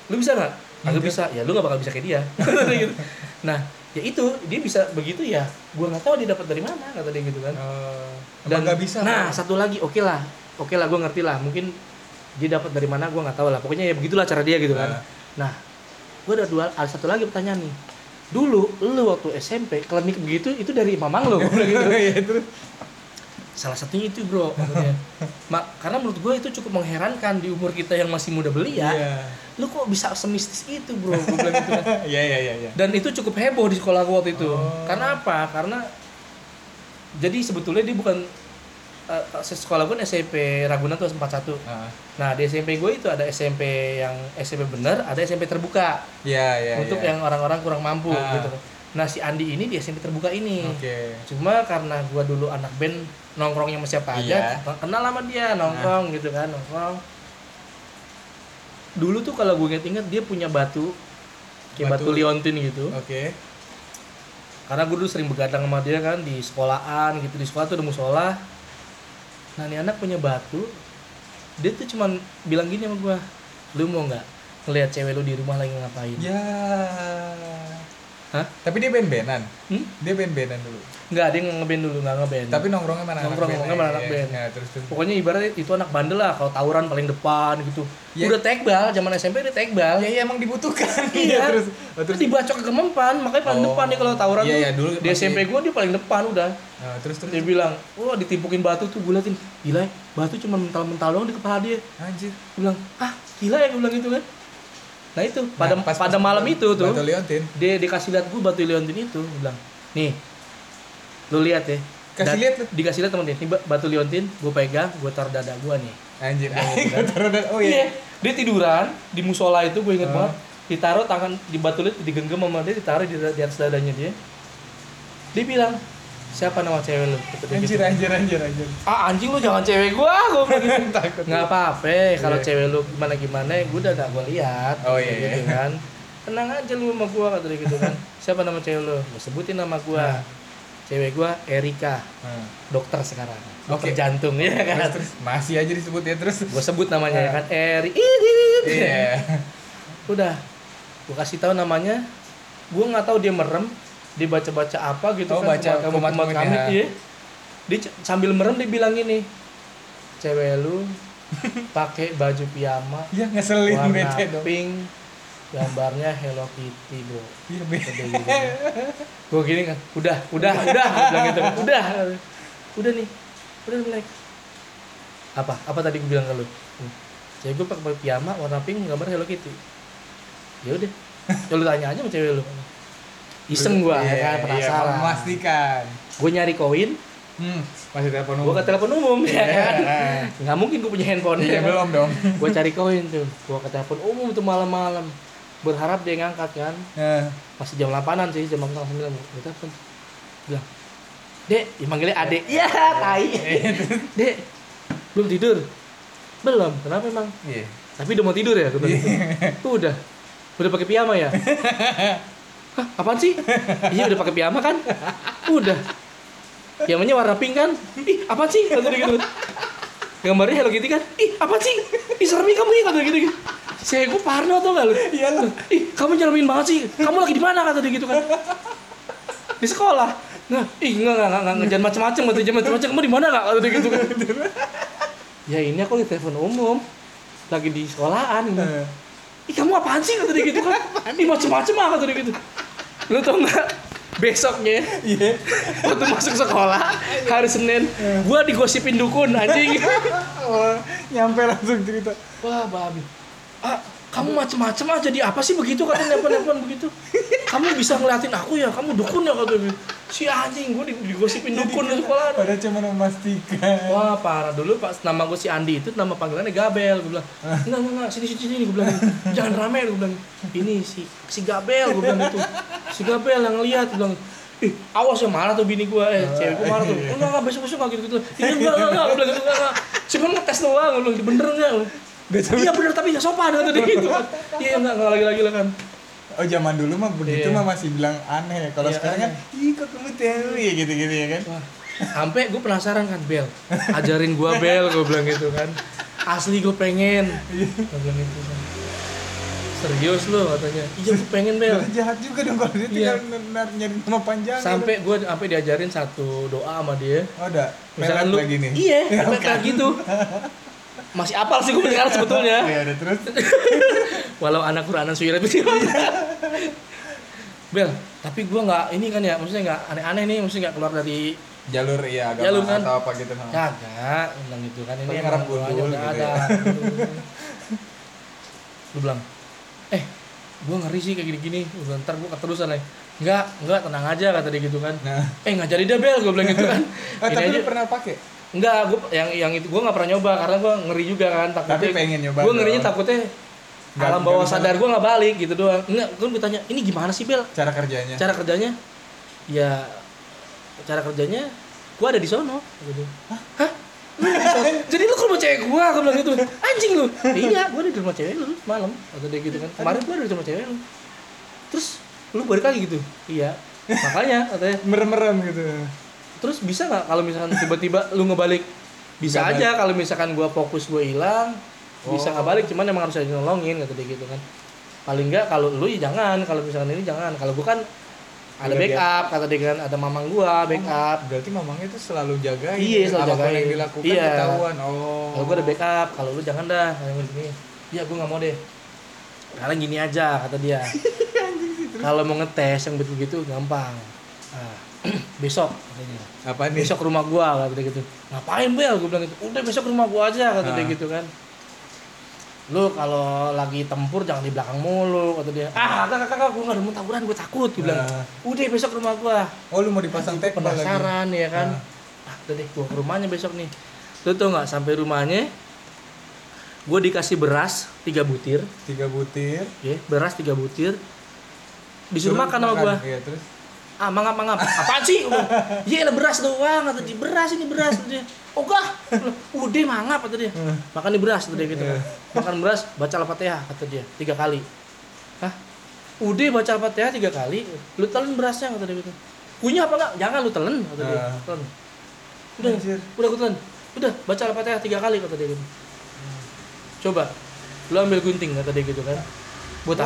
lu bisa nggak Agak
Enggak.
bisa. Ya lu nggak bakal bisa kayak dia. Gitu. nah ya itu dia bisa begitu ya. Gua nggak tahu dia dapat dari mana kata dia gitu kan.
Oh
dan
nggak bisa
nah
Pak?
satu lagi oke lah. Oke lah gue ngerti lah. Mungkin dia dapat dari mana gue nggak tahu lah. Pokoknya ya begitulah cara dia gitu kan. Nah. Gue ada dua ada satu lagi pertanyaan nih. Dulu lu waktu SMP klinik begitu itu dari mamang lo. Gitu
terus
salah satunya itu bro katanya. Ma, karena menurut gue itu cukup mengherankan di umur kita yang masih muda belia
iya.
Lu kok bisa semistis itu bro? Gue bilang gitu kan.
Iya iya iya iya.
Dan itu cukup heboh di sekolah gua waktu itu.
Oh.
karena apa? Karena jadi sebetulnya dia bukan eh, sekolah gue SMP Ragunan tuh 41
Ah,
nah di SMP gue itu ada SMP yang SMP bener ada SMP terbuka.
Iya iya
untuk
iya.
yang orang-orang kurang mampu
Ah.
gitu nah si Andi ini di SMP terbuka ini.
Oke.
Cuma karena gua dulu anak band nongkrongnya sama siapa aja
Iya.
kenal sama dia nongkrong gitu kan nongkrong. Dulu tuh kalau gue inget-inget dia punya batu kayak batu,
Batu.
liontin gitu.
Oke.
Karena gue dulu sering begadang sama dia kan di sekolahan gitu di sekolah tuh ada musola nah ini anak punya batu dia tuh cuman bilang gini sama gue lu mau nggak ngeliat cewek lu di rumah lagi ngapain?
Ya
Hah?
tapi dia band-bandan.
Hmm?
dia band-bandan dulu.
Nggak dia ngeband dulu nggak ngeband.
Tapi nongkrongnya mana
Nongkrong- nongkrongnya mana anak band.
ya, terus terus.
Pokoknya ibaratnya itu anak bandel lah kalau tawuran paling depan gitu.
Ya.
udah tekbal zaman SMP dia tekbal
ya iya emang dibutuhkan.
Iya.
terus oh,
terus.
Terus
dibacok ke kemempan makanya paling
Oh.
depan nih kalau tawuran
Iya,
tuh
iya, dulu
di SMP gue dia paling depan udah.
Nah, terus terus
dia bilang wah ditimpukin batu tuh gue liatin gila ya, batu cuma mental-mental doang di kepala dia.
Anjir.
Gue bilang ah gila ya gue bilang gitu kan nah itu. Pada
Nah, pas-
pada
pas
malam itu tuh
Batu Liontin.
dia dikasih lihat gue batu liontin itu. Gue bilang nih lu lihat ya.
Kasih lihat.
dikasih lihat temen dia nih ba- batu liontin gue pegang gue taruh dada gue nih.
Anjir
kan.
taruh dan oh
iya.
Iya.
Dia tiduran di musola itu gue inget
Ah.
banget. Ditaruh tangan di batu lilit digenggam sama dia ditaruh di, di atas dadanya dia. Dia bilang siapa nama cewek lu?
Anjir
gitu.
anjir anjir anjir.
Ah anjing lu jangan cewek gua gua bilang gitu.
Takut.
Nggak apa-apa kalau
Iya.
cewek lu gimana gimana gua udah gak gua lihat.
Oh, iya,
gitu
iya.
kan. Tenang aja lu sama gua kata dia gitu kan. Siapa nama cewek lu? Gua sebutin nama gua.
Nah.
cewek gua Erika.
Nah,
dokter sekarang. Dokter
Oke.
jantung ya
terus,
kan.
terus masih aja disebut ya terus.
Gua sebut namanya ya
Nah.
kan Eri Idit.
iya.
Udah. Gua kasih tahu namanya. Gua nggak tahu dia merem dia baca baca apa gitu
Oh,
kan
baca
kumat- kumat kami
ya.
iya. Dia c- sambil merem dia bilang gini cewek lu pakai baju piyama
iya ngeselin
warna
bete dong.
pink gambarnya Hello Kitty bro.
Iya
gitu kan. gua gini kan udah udah udah. bilang gitu kan. Udah. Udah nih udah Black apa? Apa tadi gue bilang ke lu? Hmm. cewek gue pakai baju piyama warna pink gambar Hello Kitty. Ya udah. Ya lu tanya aja sama cewek lu iseng gua
Iya,
ya kan
iya,
penasaran.
memastikan.
Gue nyari koin.
Hmm, masih telepon
gue ke telepon umum ya kan. Nggak mungkin gue punya handphone.
Iya,
ya
belum dong.
gue cari koin tuh. Gue ke telepon umum tuh malam-malam. Berharap dia ngangkat kan.
Nah,
masih jam 8an sih jam 8 sembilan. Gue telepon. Bilang dek ya manggilnya adek iya tai. Dek belum tidur? Belum. Kenapa emang?
Iya.
tapi udah mau tidur ya bilang gitu. udah. Udah pakai piyama ya Hah, apaan sih? Iya udah pakai piyama kan? Udah. Piyamanya warna pink kan? Ih apaan sih? Kata gitu. Gambarnya Hello Kitty kan? Ih apaan sih? Ih serem kamu ya kata gitu. Saya gue parno tau gak lu?
Iya lah.
ih kamu nyelamin banget sih. Kamu lagi di mana kata dia gitu kan? Di sekolah. Nah ih enggak enggak enggak, enggak jangan macam-macam kata dia. Jangan macam-macam kamu di mana kak? Kata dia gitu kan. Ya ini aku di telepon umum. Lagi di sekolahan.
Nah,
ih kamu apaan sih? Kata dia gitu kan. Ih macam-macam ah kata dia gitu lu tau nggak besoknya
Iya.
waktu masuk sekolah hari Senin gua digosipin dukun anjing
Oh, nyampe langsung cerita.
wah babi ah kamu macem-macem ah jadi apa sih begitu? Kata nelpon-nelpon begitu. Kamu bisa ngeliatin aku ya? Kamu dukun ya? Kata dia. Si anjing gue digosipin dukun di sekolah.
Pada cuma memastikan.
wah parah. Dulu pas nama gue si Andi itu nama panggilannya Gabel gue bilang. Enggak enggak enggak. Sini sini sini gue bilang. Jangan rame gue bilang. Ini si si Gabel gue bilang itu. Si Gabel yang lihat gue bilang ih awas ya marah tuh bini gue eh cewek gue marah tuh. Enggak enggak besok besok enggak gitu gitu enggak enggak enggak. Gue bilang enggak enggak. Cuma ngetes doang gue bilang bener enggak. Iya bener tapi gak sopan dia gitu kan iya enggak enggak lagi lagi lah kan.
Oh zaman dulu mah begitu
Iya.
mah masih bilang aneh. Kalau
Iya,
sekarang kan, ih kok kamu tahu ya gitu-gitu ya kan.
Wah, sampai gue penasaran kan Bel. Ajarin gue Bel gue bilang gitu kan. Asli gue pengen. Gue bilang gitu kan. Serius lo katanya. Iya gue pengen Bel.
Jahat juga dong kalau dia
Iya.
tinggal nyari nama panjang.
sampai gue sampai diajarin satu doa sama dia.
Oh,
misalkan
Melet
lu
lagi nih.
iya
Ya,
kayak gitu masih apal sih gue sekarang sebetulnya
Iya, udah terus.
walau anak Quranan suirat itu Bel tapi gue nggak ini kan ya maksudnya nggak aneh-aneh nih maksudnya nggak keluar dari
Jalur iya agama
Jalur kan.
atau apa gitu. ha.
Kagak, bilang gitu kan ini
ngarep gundul
udah
gitu
ada.
ya.
Lu bilang, eh, gua ngeri sih kayak gini-gini. Bilang, ntar gua keterusan nih. Enggak, enggak tenang aja kata dia gitu kan.
Nah.
Eh nggak jadi deh bel, gua bilang gitu kan. Ini
tapi
aja,
lu pernah pakai?
Enggak, gua yang yang itu gua nggak pernah nyoba karena gua ngeri juga kan takutnya.
Tapi pengen nyoba
Gua ngerinya takutnya
Nggak-
alam bawah sadar gua nggak balik gitu doang. Enggak, gua ditanya, ini gimana sih bel?
Cara kerjanya.
Cara kerjanya? Ya, cara kerjanya gua ada di sono gitu. Hah? Sono? Jadi lu ke rumah cewek gua, gua bilang gitu. Anjing lu. iya, gua ada di rumah cewek lu malam. Kata dia gitu kan. Kemarin gua ada di rumah cewek lu. Terus lu balik lagi gitu. Iya. Makanya katanya.
Merem-merem gitu.
Terus bisa nggak kalau misalkan tiba-tiba lu ngebalik? Bisa
Nggak
aja kalau misalkan gua fokus gua hilang, bisa
Oh.
nggak balik cuman emang harus ada nolongin kata dia gitu kan. Paling nggak kalau lu ya jangan, kalau misalkan ini jangan. Kalau gua kan ada
Udah
backup kata dia kan ada mamang gua backup.
Berarti mamangnya tuh selalu jagain.
Iya, selalu jagain.
yang dilakukan
Iya.
ketahuan. Oh.
Kalau gue ada backup, kalau lu jangan dah yang gini. Iya, gue nggak mau deh. Karena gini aja kata dia. kalau mau ngetes yang betul gitu gampang. Nah, besok katanya.
Apa nih?
Besok rumah gua kata gitu. Ngapain Bel? Gue bilang gitu. Udah besok ke rumah gua aja kata dia
Ah.
gitu kan. Lu kalau lagi tempur jangan di belakang mulu kata dia. Ah, kakak kakak gue nggak mau tawuran, gue takut. Gue bilang.
Ah.
Udah besok ke rumah gua.
Oh, lu mau dipasang tag lagi.
penasaran ya kan ah udah deh gua ke rumahnya besok nih lu tau nggak sampai rumahnya gue dikasih beras tiga butir
Tiga butir.
ya beras tiga butir disuruh
Suruh
makan sama gue
Iya, terus.
Ah mangap mangap. Apaan sih? Iya lah beras doang. Kata dia beras ini beras. Dia gah udah mangap kata dia.
Hmm.
makan di beras kata dia gitu. Kan
Eh.
makan beras baca al-fatihah kata dia tiga kali. Hah? Udah baca al-fatihah tiga kali lu telan berasnya kata dia gitu. Punya apa enggak jangan lu telan kata dia.
Ah.
telan. Udah
Anjir.
udah gue udah baca al-fatihah tiga kali kata dia gitu. Coba lu ambil gunting kata dia gitu kan. Buat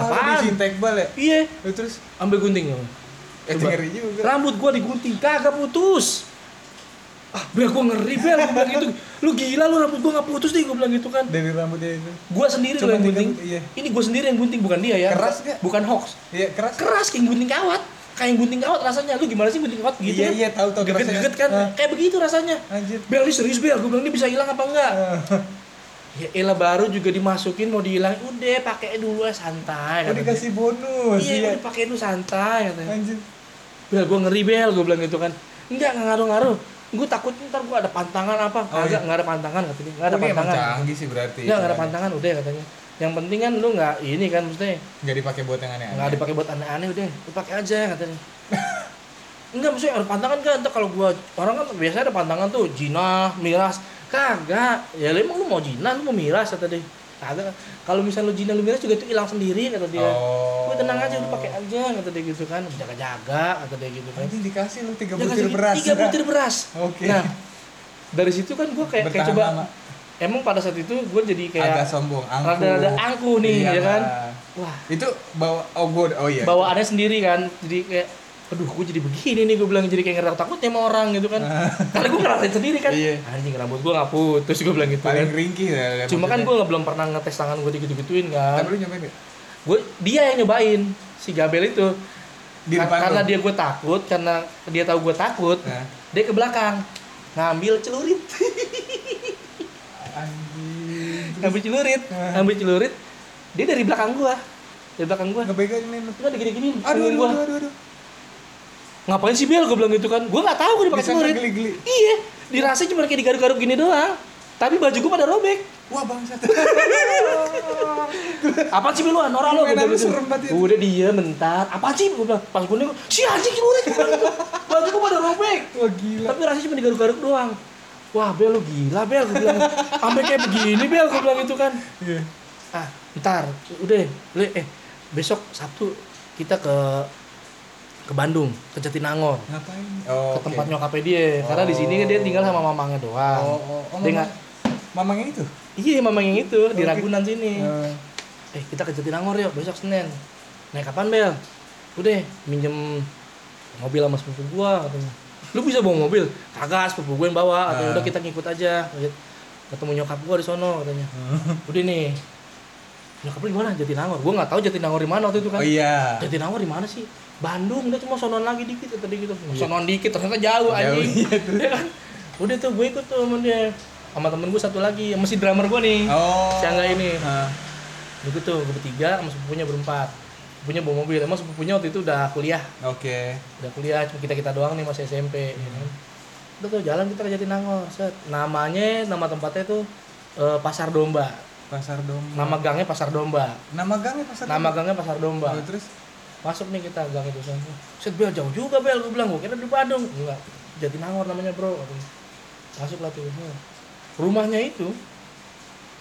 tekbal ya?
iya.
Terus?
Ambil gunting ya
eh ngeri juga.
rambut gua digunting kagak putus ah bel gua ngeri bel gua bilang gitu lu gila lu rambut gua nggak putus nih gua bilang gitu kan
Dari rambutnya itu.
gua sendiri
Cuma
yang gunting
iya.
ini gua sendiri yang gunting bukan dia ya
Keras nggak?
bukan hoax
Iya, keras.
keras kayak gunting kawat kayak yang gunting kawat rasanya lu gimana sih gunting kawat gitu
Iya,
kan
iya, tahu, tahu
geget
rasanya.
geget kan
Ah.
kayak begitu rasanya
Anjir.
bel ini serius bel gua bilang ini bisa hilang apa enggak ya elah baru juga dimasukin mau dihilang udah pakai dulu ya santai
Oh,
dia.
dikasih bonus.
iya udah pakai dulu santai katanya
Anjir.
Bel, gue ngeri bel, gue bilang gitu kan. Enggak, nggak ngaruh-ngaruh. gue takut ntar gue ada pantangan apa
Oh,
kagak
iya.
nggak ada pantangan katanya nggak ada
Oh, ini emang
pantangan
canggih sih berarti.
nggak nggak ada pantangan udah katanya yang penting kan lu nggak ini kan maksudnya
Nggak dipakai buat yang aneh-aneh.
nggak dipakai buat aneh-aneh udah lu pakai aja katanya enggak maksudnya ada pantangan kan ntar kalau gua orang kan biasanya ada pantangan tuh jinah miras kagak ya lu emang lu mau jinah lu mau miras kata dia kagak kalau misalnya lu jinah lu miras juga itu hilang sendiri kata dia
Oh.
Gue tenang aja, lu pakai aja kata dia gitu kan, jaga-jaga kata dia gitu kan.
Nanti dikasih lu tiga butir beras.
Tiga butir beras.
Oke.
Nah, dari situ kan gue kayak, kayak coba
lama.
emang pada saat itu gue jadi kayak
Agak sombong, angkuh.
rada-rada angkuh nih
Iya,
ya kan. Wah,
Itu bawa oh gua oh iya.
bawaannya sendiri kan. Jadi kayak aduh gue jadi begini nih gue bilang jadi kayak ngerasa takutnya sama orang gitu kan. Karena gue ngerasain sendiri kan.
Iya.
Anjing rambut gue gak putus gue bilang gitu
paling
kan.
ringkih ya.
Cuma kan gue nggak belum pernah ngetes tangan gue digitu-gituin kan.
Tapi lu nyobain nggak?
Gue dia yang nyobain si Gabel itu.
Di
Ka-
depan
karena dia gue takut, karena dia tahu gue takut,
Nah.
dia ke belakang ngambil celurit ngambil celurit
Nah.
ngambil celurit dia dari belakang gua dari belakang gua
Ngebegain lu.
cuma digini gini
Aduh, aduh, aduh, aduh.
Ngapain sih bel? Gua bilang gitu kan. Gua nggak tahu gua dipakai celurit iya dirasa cuma kayak digaruk-garuk gini doang. Tapi baju gua pada robek.
Wah, bangsat.
apaan sih lu lu
Mainan
gua bilang gitu.
serem banget ya.
udah dia bentar. Apaan sih? Gua bilang pas gua nengok si anjing celurit gitu. baju gua pada robek.
Wah, gila.
tapi rasanya cuma digaruk-garuk doang. Wah bel lu gila bel gua bilang. Sampai kayak begini bel gua bilang itu kan.
Iya.
ah ntar. Udah eh besok sabtu kita ke ke Bandung ke Jatinangor.
Ngapain? Oh,
ke tempat nyokapnya dia karena di sini kan dia tinggal sama mamangnya doang.
Oh, oh, oh,
dia
mamang, yang itu?
iya mamang yang itu di
Oh,
Ragunan sini.
Eh,
eh kita ke Jatinangor yuk besok Senin. Naik kapan Bel? Udah minjem mobil sama sepupu gua katanya. Lu bisa bawa mobil? Kagak sepupu gue yang bawa katanya.
Ah.
udah kita ngikut aja. Ketemu nyokap gua di sono katanya. Udah nih nyokap lu di mana Jatinangor gua nggak tahu Jatinangor di mana waktu itu kan
Oh iya.
Jatinangor di mana sih Bandung udah cuma sonoan lagi dikit tadi gitu sonoan dikit ternyata jauh anjing
iya tuh.
Ya kan? udah tuh gue ikut tuh sama dia sama temen gue satu lagi masih drummer gue nih
Oh.
si Angga ini
Ah.
Gue tuh, gue bertiga sama sepupunya berempat. Sepupunya bawa mobil. Emang sepupunya waktu itu udah kuliah.
Oke.
Udah kuliah, cuma kita-kita doang nih masih SMP. ya kan. Udah tuh jalan kita ke Jatinangor. Set. Namanya, nama tempatnya tuh eh, Pasar Domba.
Pasar Domba.
Nama gangnya Pasar Domba.
Nama gangnya Pasar
Nama gangnya Pasar Domba.
Oh, terus
Masuk nih kita gang itu sana. Set Bel jauh juga Bel, gue bilang gue kira di Bandung. Enggak. Jatinangor namanya bro. Masuk lah tuh. Rumahnya itu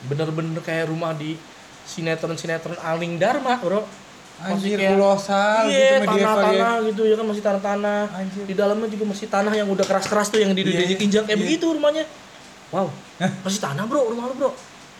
bener-bener kayak rumah di sinetron-sinetron Aling Dharma bro.
Anjir
kayak-
kolosal
iya,
gitu medieval ya.
tanah-tanah gitu ya kan masih tanah-tanah. Di dalamnya juga masih tanah yang udah keras-keras tuh yang di
Iya,
injak kayak
iya.
begitu rumahnya. Wow, masih tanah bro rumah lu bro.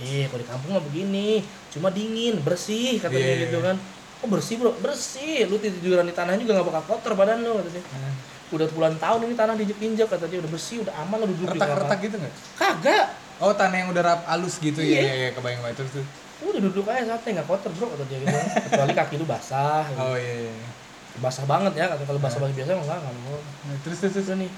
Iya, kalau di kampung mah begini, cuma dingin, bersih katanya
Iya.
gitu kan. Oh bersih bro, bersih. Lu tiduran di tanah juga nggak bakal kotor badan lu katanya.
Nah,
Udah puluhan tahun ini tanah diinjak-injak katanya udah bersih, udah aman lu duduk di
Retak-retak gitu nggak?
Kagak,
Oh tanah yang udah rap halus gitu
Iya.
ya, ya, ya kebayang banget terus tuh.
udah duduk aja santai nggak kotor bro kata dia gitu. Kecuali kaki lu basah, gitu.
Oh iya. iya.
basah banget ya kata kalau basah-basah biasa mah enggak nggak mau.
Nah, terus terus terus.
Terus nih,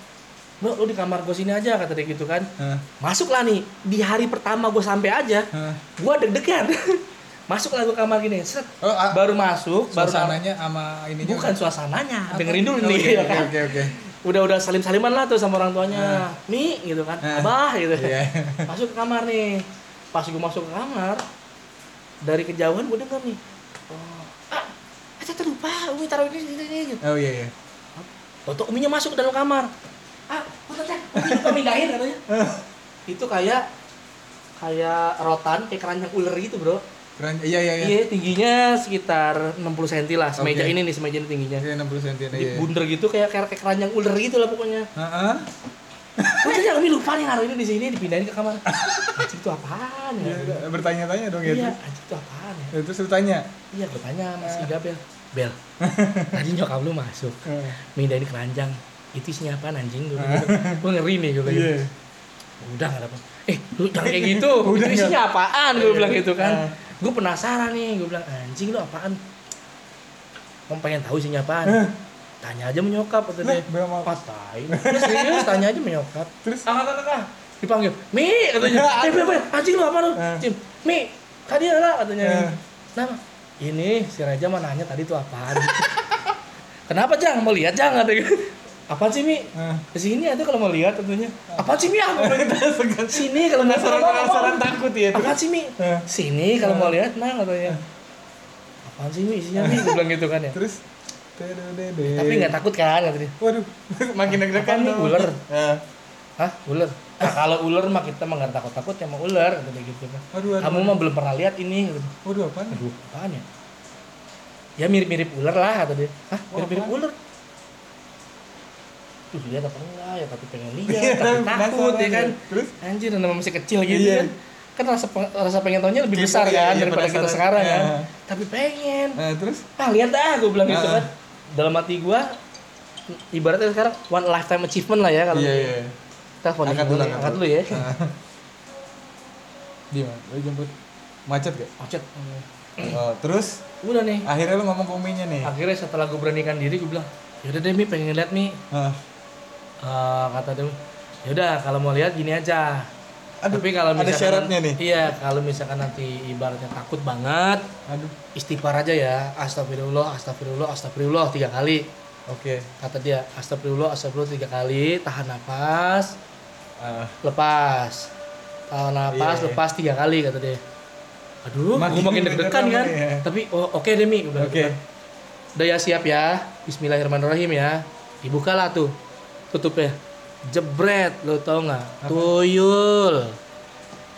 bro lu di kamar gue sini aja kata dia gitu kan.
Hah,
Masuk lah nih, di hari pertama gue sampai aja,
hah.
gue deg-degan. Masuk lah gue kamar gini, set.
Oh, ah,
Baru masuk, baru
suasananya sama ininya
bukan suasananya,
Apa?
dengerin dulu
Oh,
nih
iya,
ya
oke,
kan.
Oke oke.
Udah udah salim-saliman lah tuh sama orang tuanya. Mi gitu kan,
Ah.
abah gitu.
Iya.
Masuk ke kamar nih. Pas gue masuk ke kamar, dari kejauhan gue denger nih. Oh, ah, saya terlupa, Umi taruh ini, ini, ini, ini.
Oh iya iya.
Toto Uminya masuk ke dalam kamar. Ah, Toto Cak, Umi lupa mindahin katanya. itu kayak kayak rotan, kayak keranjang ular gitu, Bro.
Keren. Iya iya iya.
Iya, tingginya sekitar 60 cm lah, semeja
Oke.
ini nih, semeja ini tingginya.
Iya 60 cm
Di
iya.
bundar gitu kayak kayak, kayak keranjang ular gitu lah pokoknya.
Heeh.
Toto Cak, Umi lupa nih naruh ini di sini, dipindahin ke kamar. Anjing itu apaan ya?
Iya, bertanya-tanya dong ya.
Iya, anjing itu apaan ya?
Ya, Terus tanya.
Iya, gue tanya sama si Gabel. Bel, tadi nyokap lu masuk, mindahin keranjang. Itu isinya apaan anjing? Gue gue ngeri nih gue.
Iya.
udah nggak apa eh lu jangan kayak gitu?
Udah
itu isinya apaan? Gue
Iya.
bilang gitu kan.
Ah.
gue penasaran nih gue bilang anjing lu apaan? Mau pengen tahu isinya apaan. Tanya aja menyokap dia.
berapa?
patain serius tanya aja menyokap.
Terus?
ah kakak kakak dipanggil mi katanya. Eh bel anjing lu apa lu?
Eh.
Cim mi tadi lah katanya. Nama ini si Reja mah nanya tadi tuh apaan? Kenapa jang? Mau lihat jang? katanya apaan sih mi
Ah.
sini aja kalau mau lihat tentunya apaan sih mi aku sini kalau mau
Penasaran penasaran takut ya.
apaan sih mi sini kalau mau lihat nah katanya apaan sih mi isinya mi gue bilang gitu kan ya
Terus Tededede.
tapi nggak takut kan kata dia
Waduh, makin deg-degan
nih, ular?
Ah.
Hah, ular? Nah, kalau ular mah kita mah nggak takut-takut sama ular, kata dia gitu kan.
Waduh, waduh.
Kamu mah belum pernah lihat ini.
Waduh, apaan?
Aduh, apaan ya? Ya mirip-mirip ular lah, kata dia. Hah,
Wah,
mirip-mirip ular? Tuh lihat apa enggak ya, tapi pengen
Iya,
lihat, tapi takut ya kan.
Terus?
Anjir, nama masih kecil gitu
Iya.
kan. Kan rasa rasa pengen tahunya lebih
Kepo,
besar
iya,
kan
iya,
daripada kita sekarang kan.
Iya.
Tapi pengen.
Nah, terus?
Ah, lihat dah, gue bilang gitu
Ah.
kan. Dalam hati gua ibaratnya sekarang one lifetime achievement lah ya kalau
Iya, iya.
telepon
Angkat dulu, angkat
angkat
dulu.
ya
Ah. Gimana? Lu jemput macet gak?
macet
Oh, terus
udah nih
akhirnya lu ngomong ke uminya nih.
akhirnya setelah gue beranikan diri gue bilang yaudah deh mi pengen lihat mi
Ah.
Eh, kata dia yaudah kalau mau lihat gini aja
Aduh,
tapi kalau
ada
misalkan
syaratnya nih.
iya kalau misalkan nanti ibaratnya takut banget
Aduh.
istighfar aja ya astagfirullah astagfirullah astagfirullah tiga kali
Oke.
kata dia astagfirullah astagfirullah tiga kali tahan nafas
Ah.
lepas tahan nafas
Iya.
lepas tiga kali kata dia aduh
Makin
gue makin deg-degan kan
ya.
tapi oh, oke deh mi gue bilang
Oke.
gitu kan. udah ya siap ya Bismillahirrahmanirrahim ya dibukalah tuh tutupnya jebret lo tau nggak? Tuyul.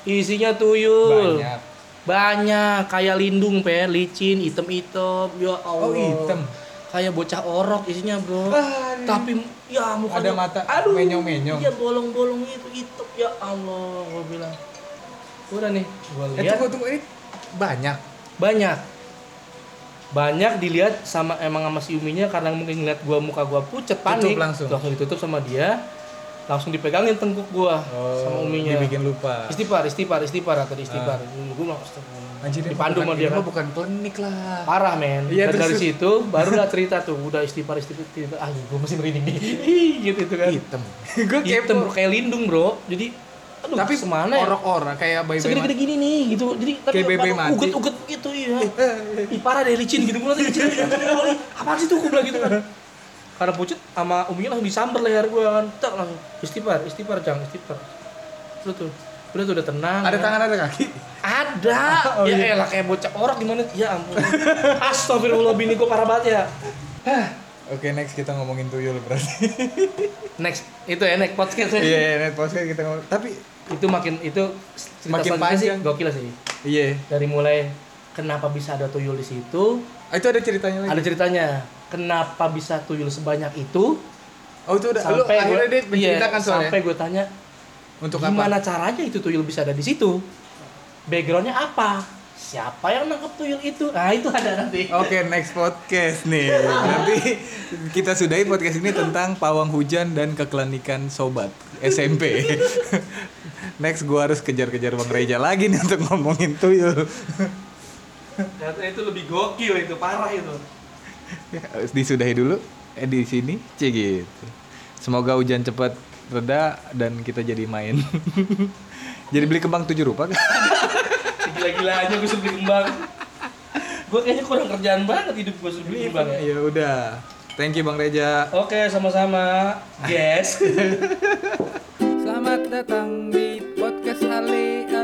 Isinya tuyul.
Banyak.
banyak. Kayak lindung pe licin hitam hitam. Ya Allah.
Oh, hitam.
kayak bocah orok isinya bro.
Aduh.
tapi ya mukanya
Ada mata
aduh.
menyong-menyong.
iya bolong-bolong itu hitam. Ya Allah gue bilang. Udah nih gue
Eh,
lihat.
tunggu, tunggu. Ini banyak.
banyak banyak dilihat sama emang sama si Uminya karena mungkin ngeliat gua muka gua pucet panik.
Langsung.
ditutup sama dia. Langsung dipegangin tengkuk gua sama Uminya.
Dibikin lupa.
istighfar istighfar istighfar atau istighfar. Gua bilang astagfirullah.
Anjir,
dipandu sama dia kan?
bukan klinik lah.
parah men.
Terus-
dari situ barulah cerita tuh udah istighfar istighfar, istighfar. ah gua masih merinding. Nih Ih, gitu itu kan.
Hitam. Gue
hitam bro kayak lindung bro. Jadi aduh
Tapi
semana ya?
orok-orok kayak bayi
segede-gede gini nih gitu. Jadi tapi
Kayak
apa,
mati.
uget-uget gitu iya. Ih, parah deh licin gitu. Gue nanti licin. Apa sih tuh? Gue bilang gitu kan. Karena pucet sama uminya langsung disamber leher gue kan. Tak langsung istighfar istighfar jangan istighfar. Udah tuh udah tuh udah tenang
Ada
kan.
tangan ada kaki.
ada.
Oh,
ya
iya.
elah kayak bocah orang gimana? Ya ampun. Astagfirullah bini gue parah banget ya.
Oke, next kita ngomongin tuyul berarti.
next itu ya next podcast ya.
Iya, iya, next podcast kita ngomong. Tapi
itu makin itu
Makin
selanjutnya sih
panjang.
gokil sih
iya.
dari mulai kenapa bisa ada tuyul di situ
Ah, itu ada ceritanya lagi.
ada ceritanya kenapa bisa tuyul sebanyak itu
Oh, itu udah lu
sampai
akhirnya
gua-
dia
iya,
menceritakan soalnya.
sampai gue tanya
Untuk
gimana
apa?
caranya itu tuyul bisa ada di situ backgroundnya apa siapa yang nangkep tuyul itu nah itu ada nanti
Oke, next podcast nih. Nanti kita sudahi podcast ini tentang pawang hujan dan keklenikan sobat SMP. next gua harus kejar-kejar Bang Reja lagi nih untuk ngomongin tuyul.
itu lebih gokil itu parah itu
Harus disudahi dulu eh di sini cie gitu. Semoga hujan cepat reda dan kita jadi main. jadi beli kembang tujuh rupa kan?
gila-gilanya gue sebeli kembang gue kayaknya kurang kerjaan banget hidup gue sebeli kembang ya
Ya udah. Thank you Bang Reja.
oke sama-sama guys I lay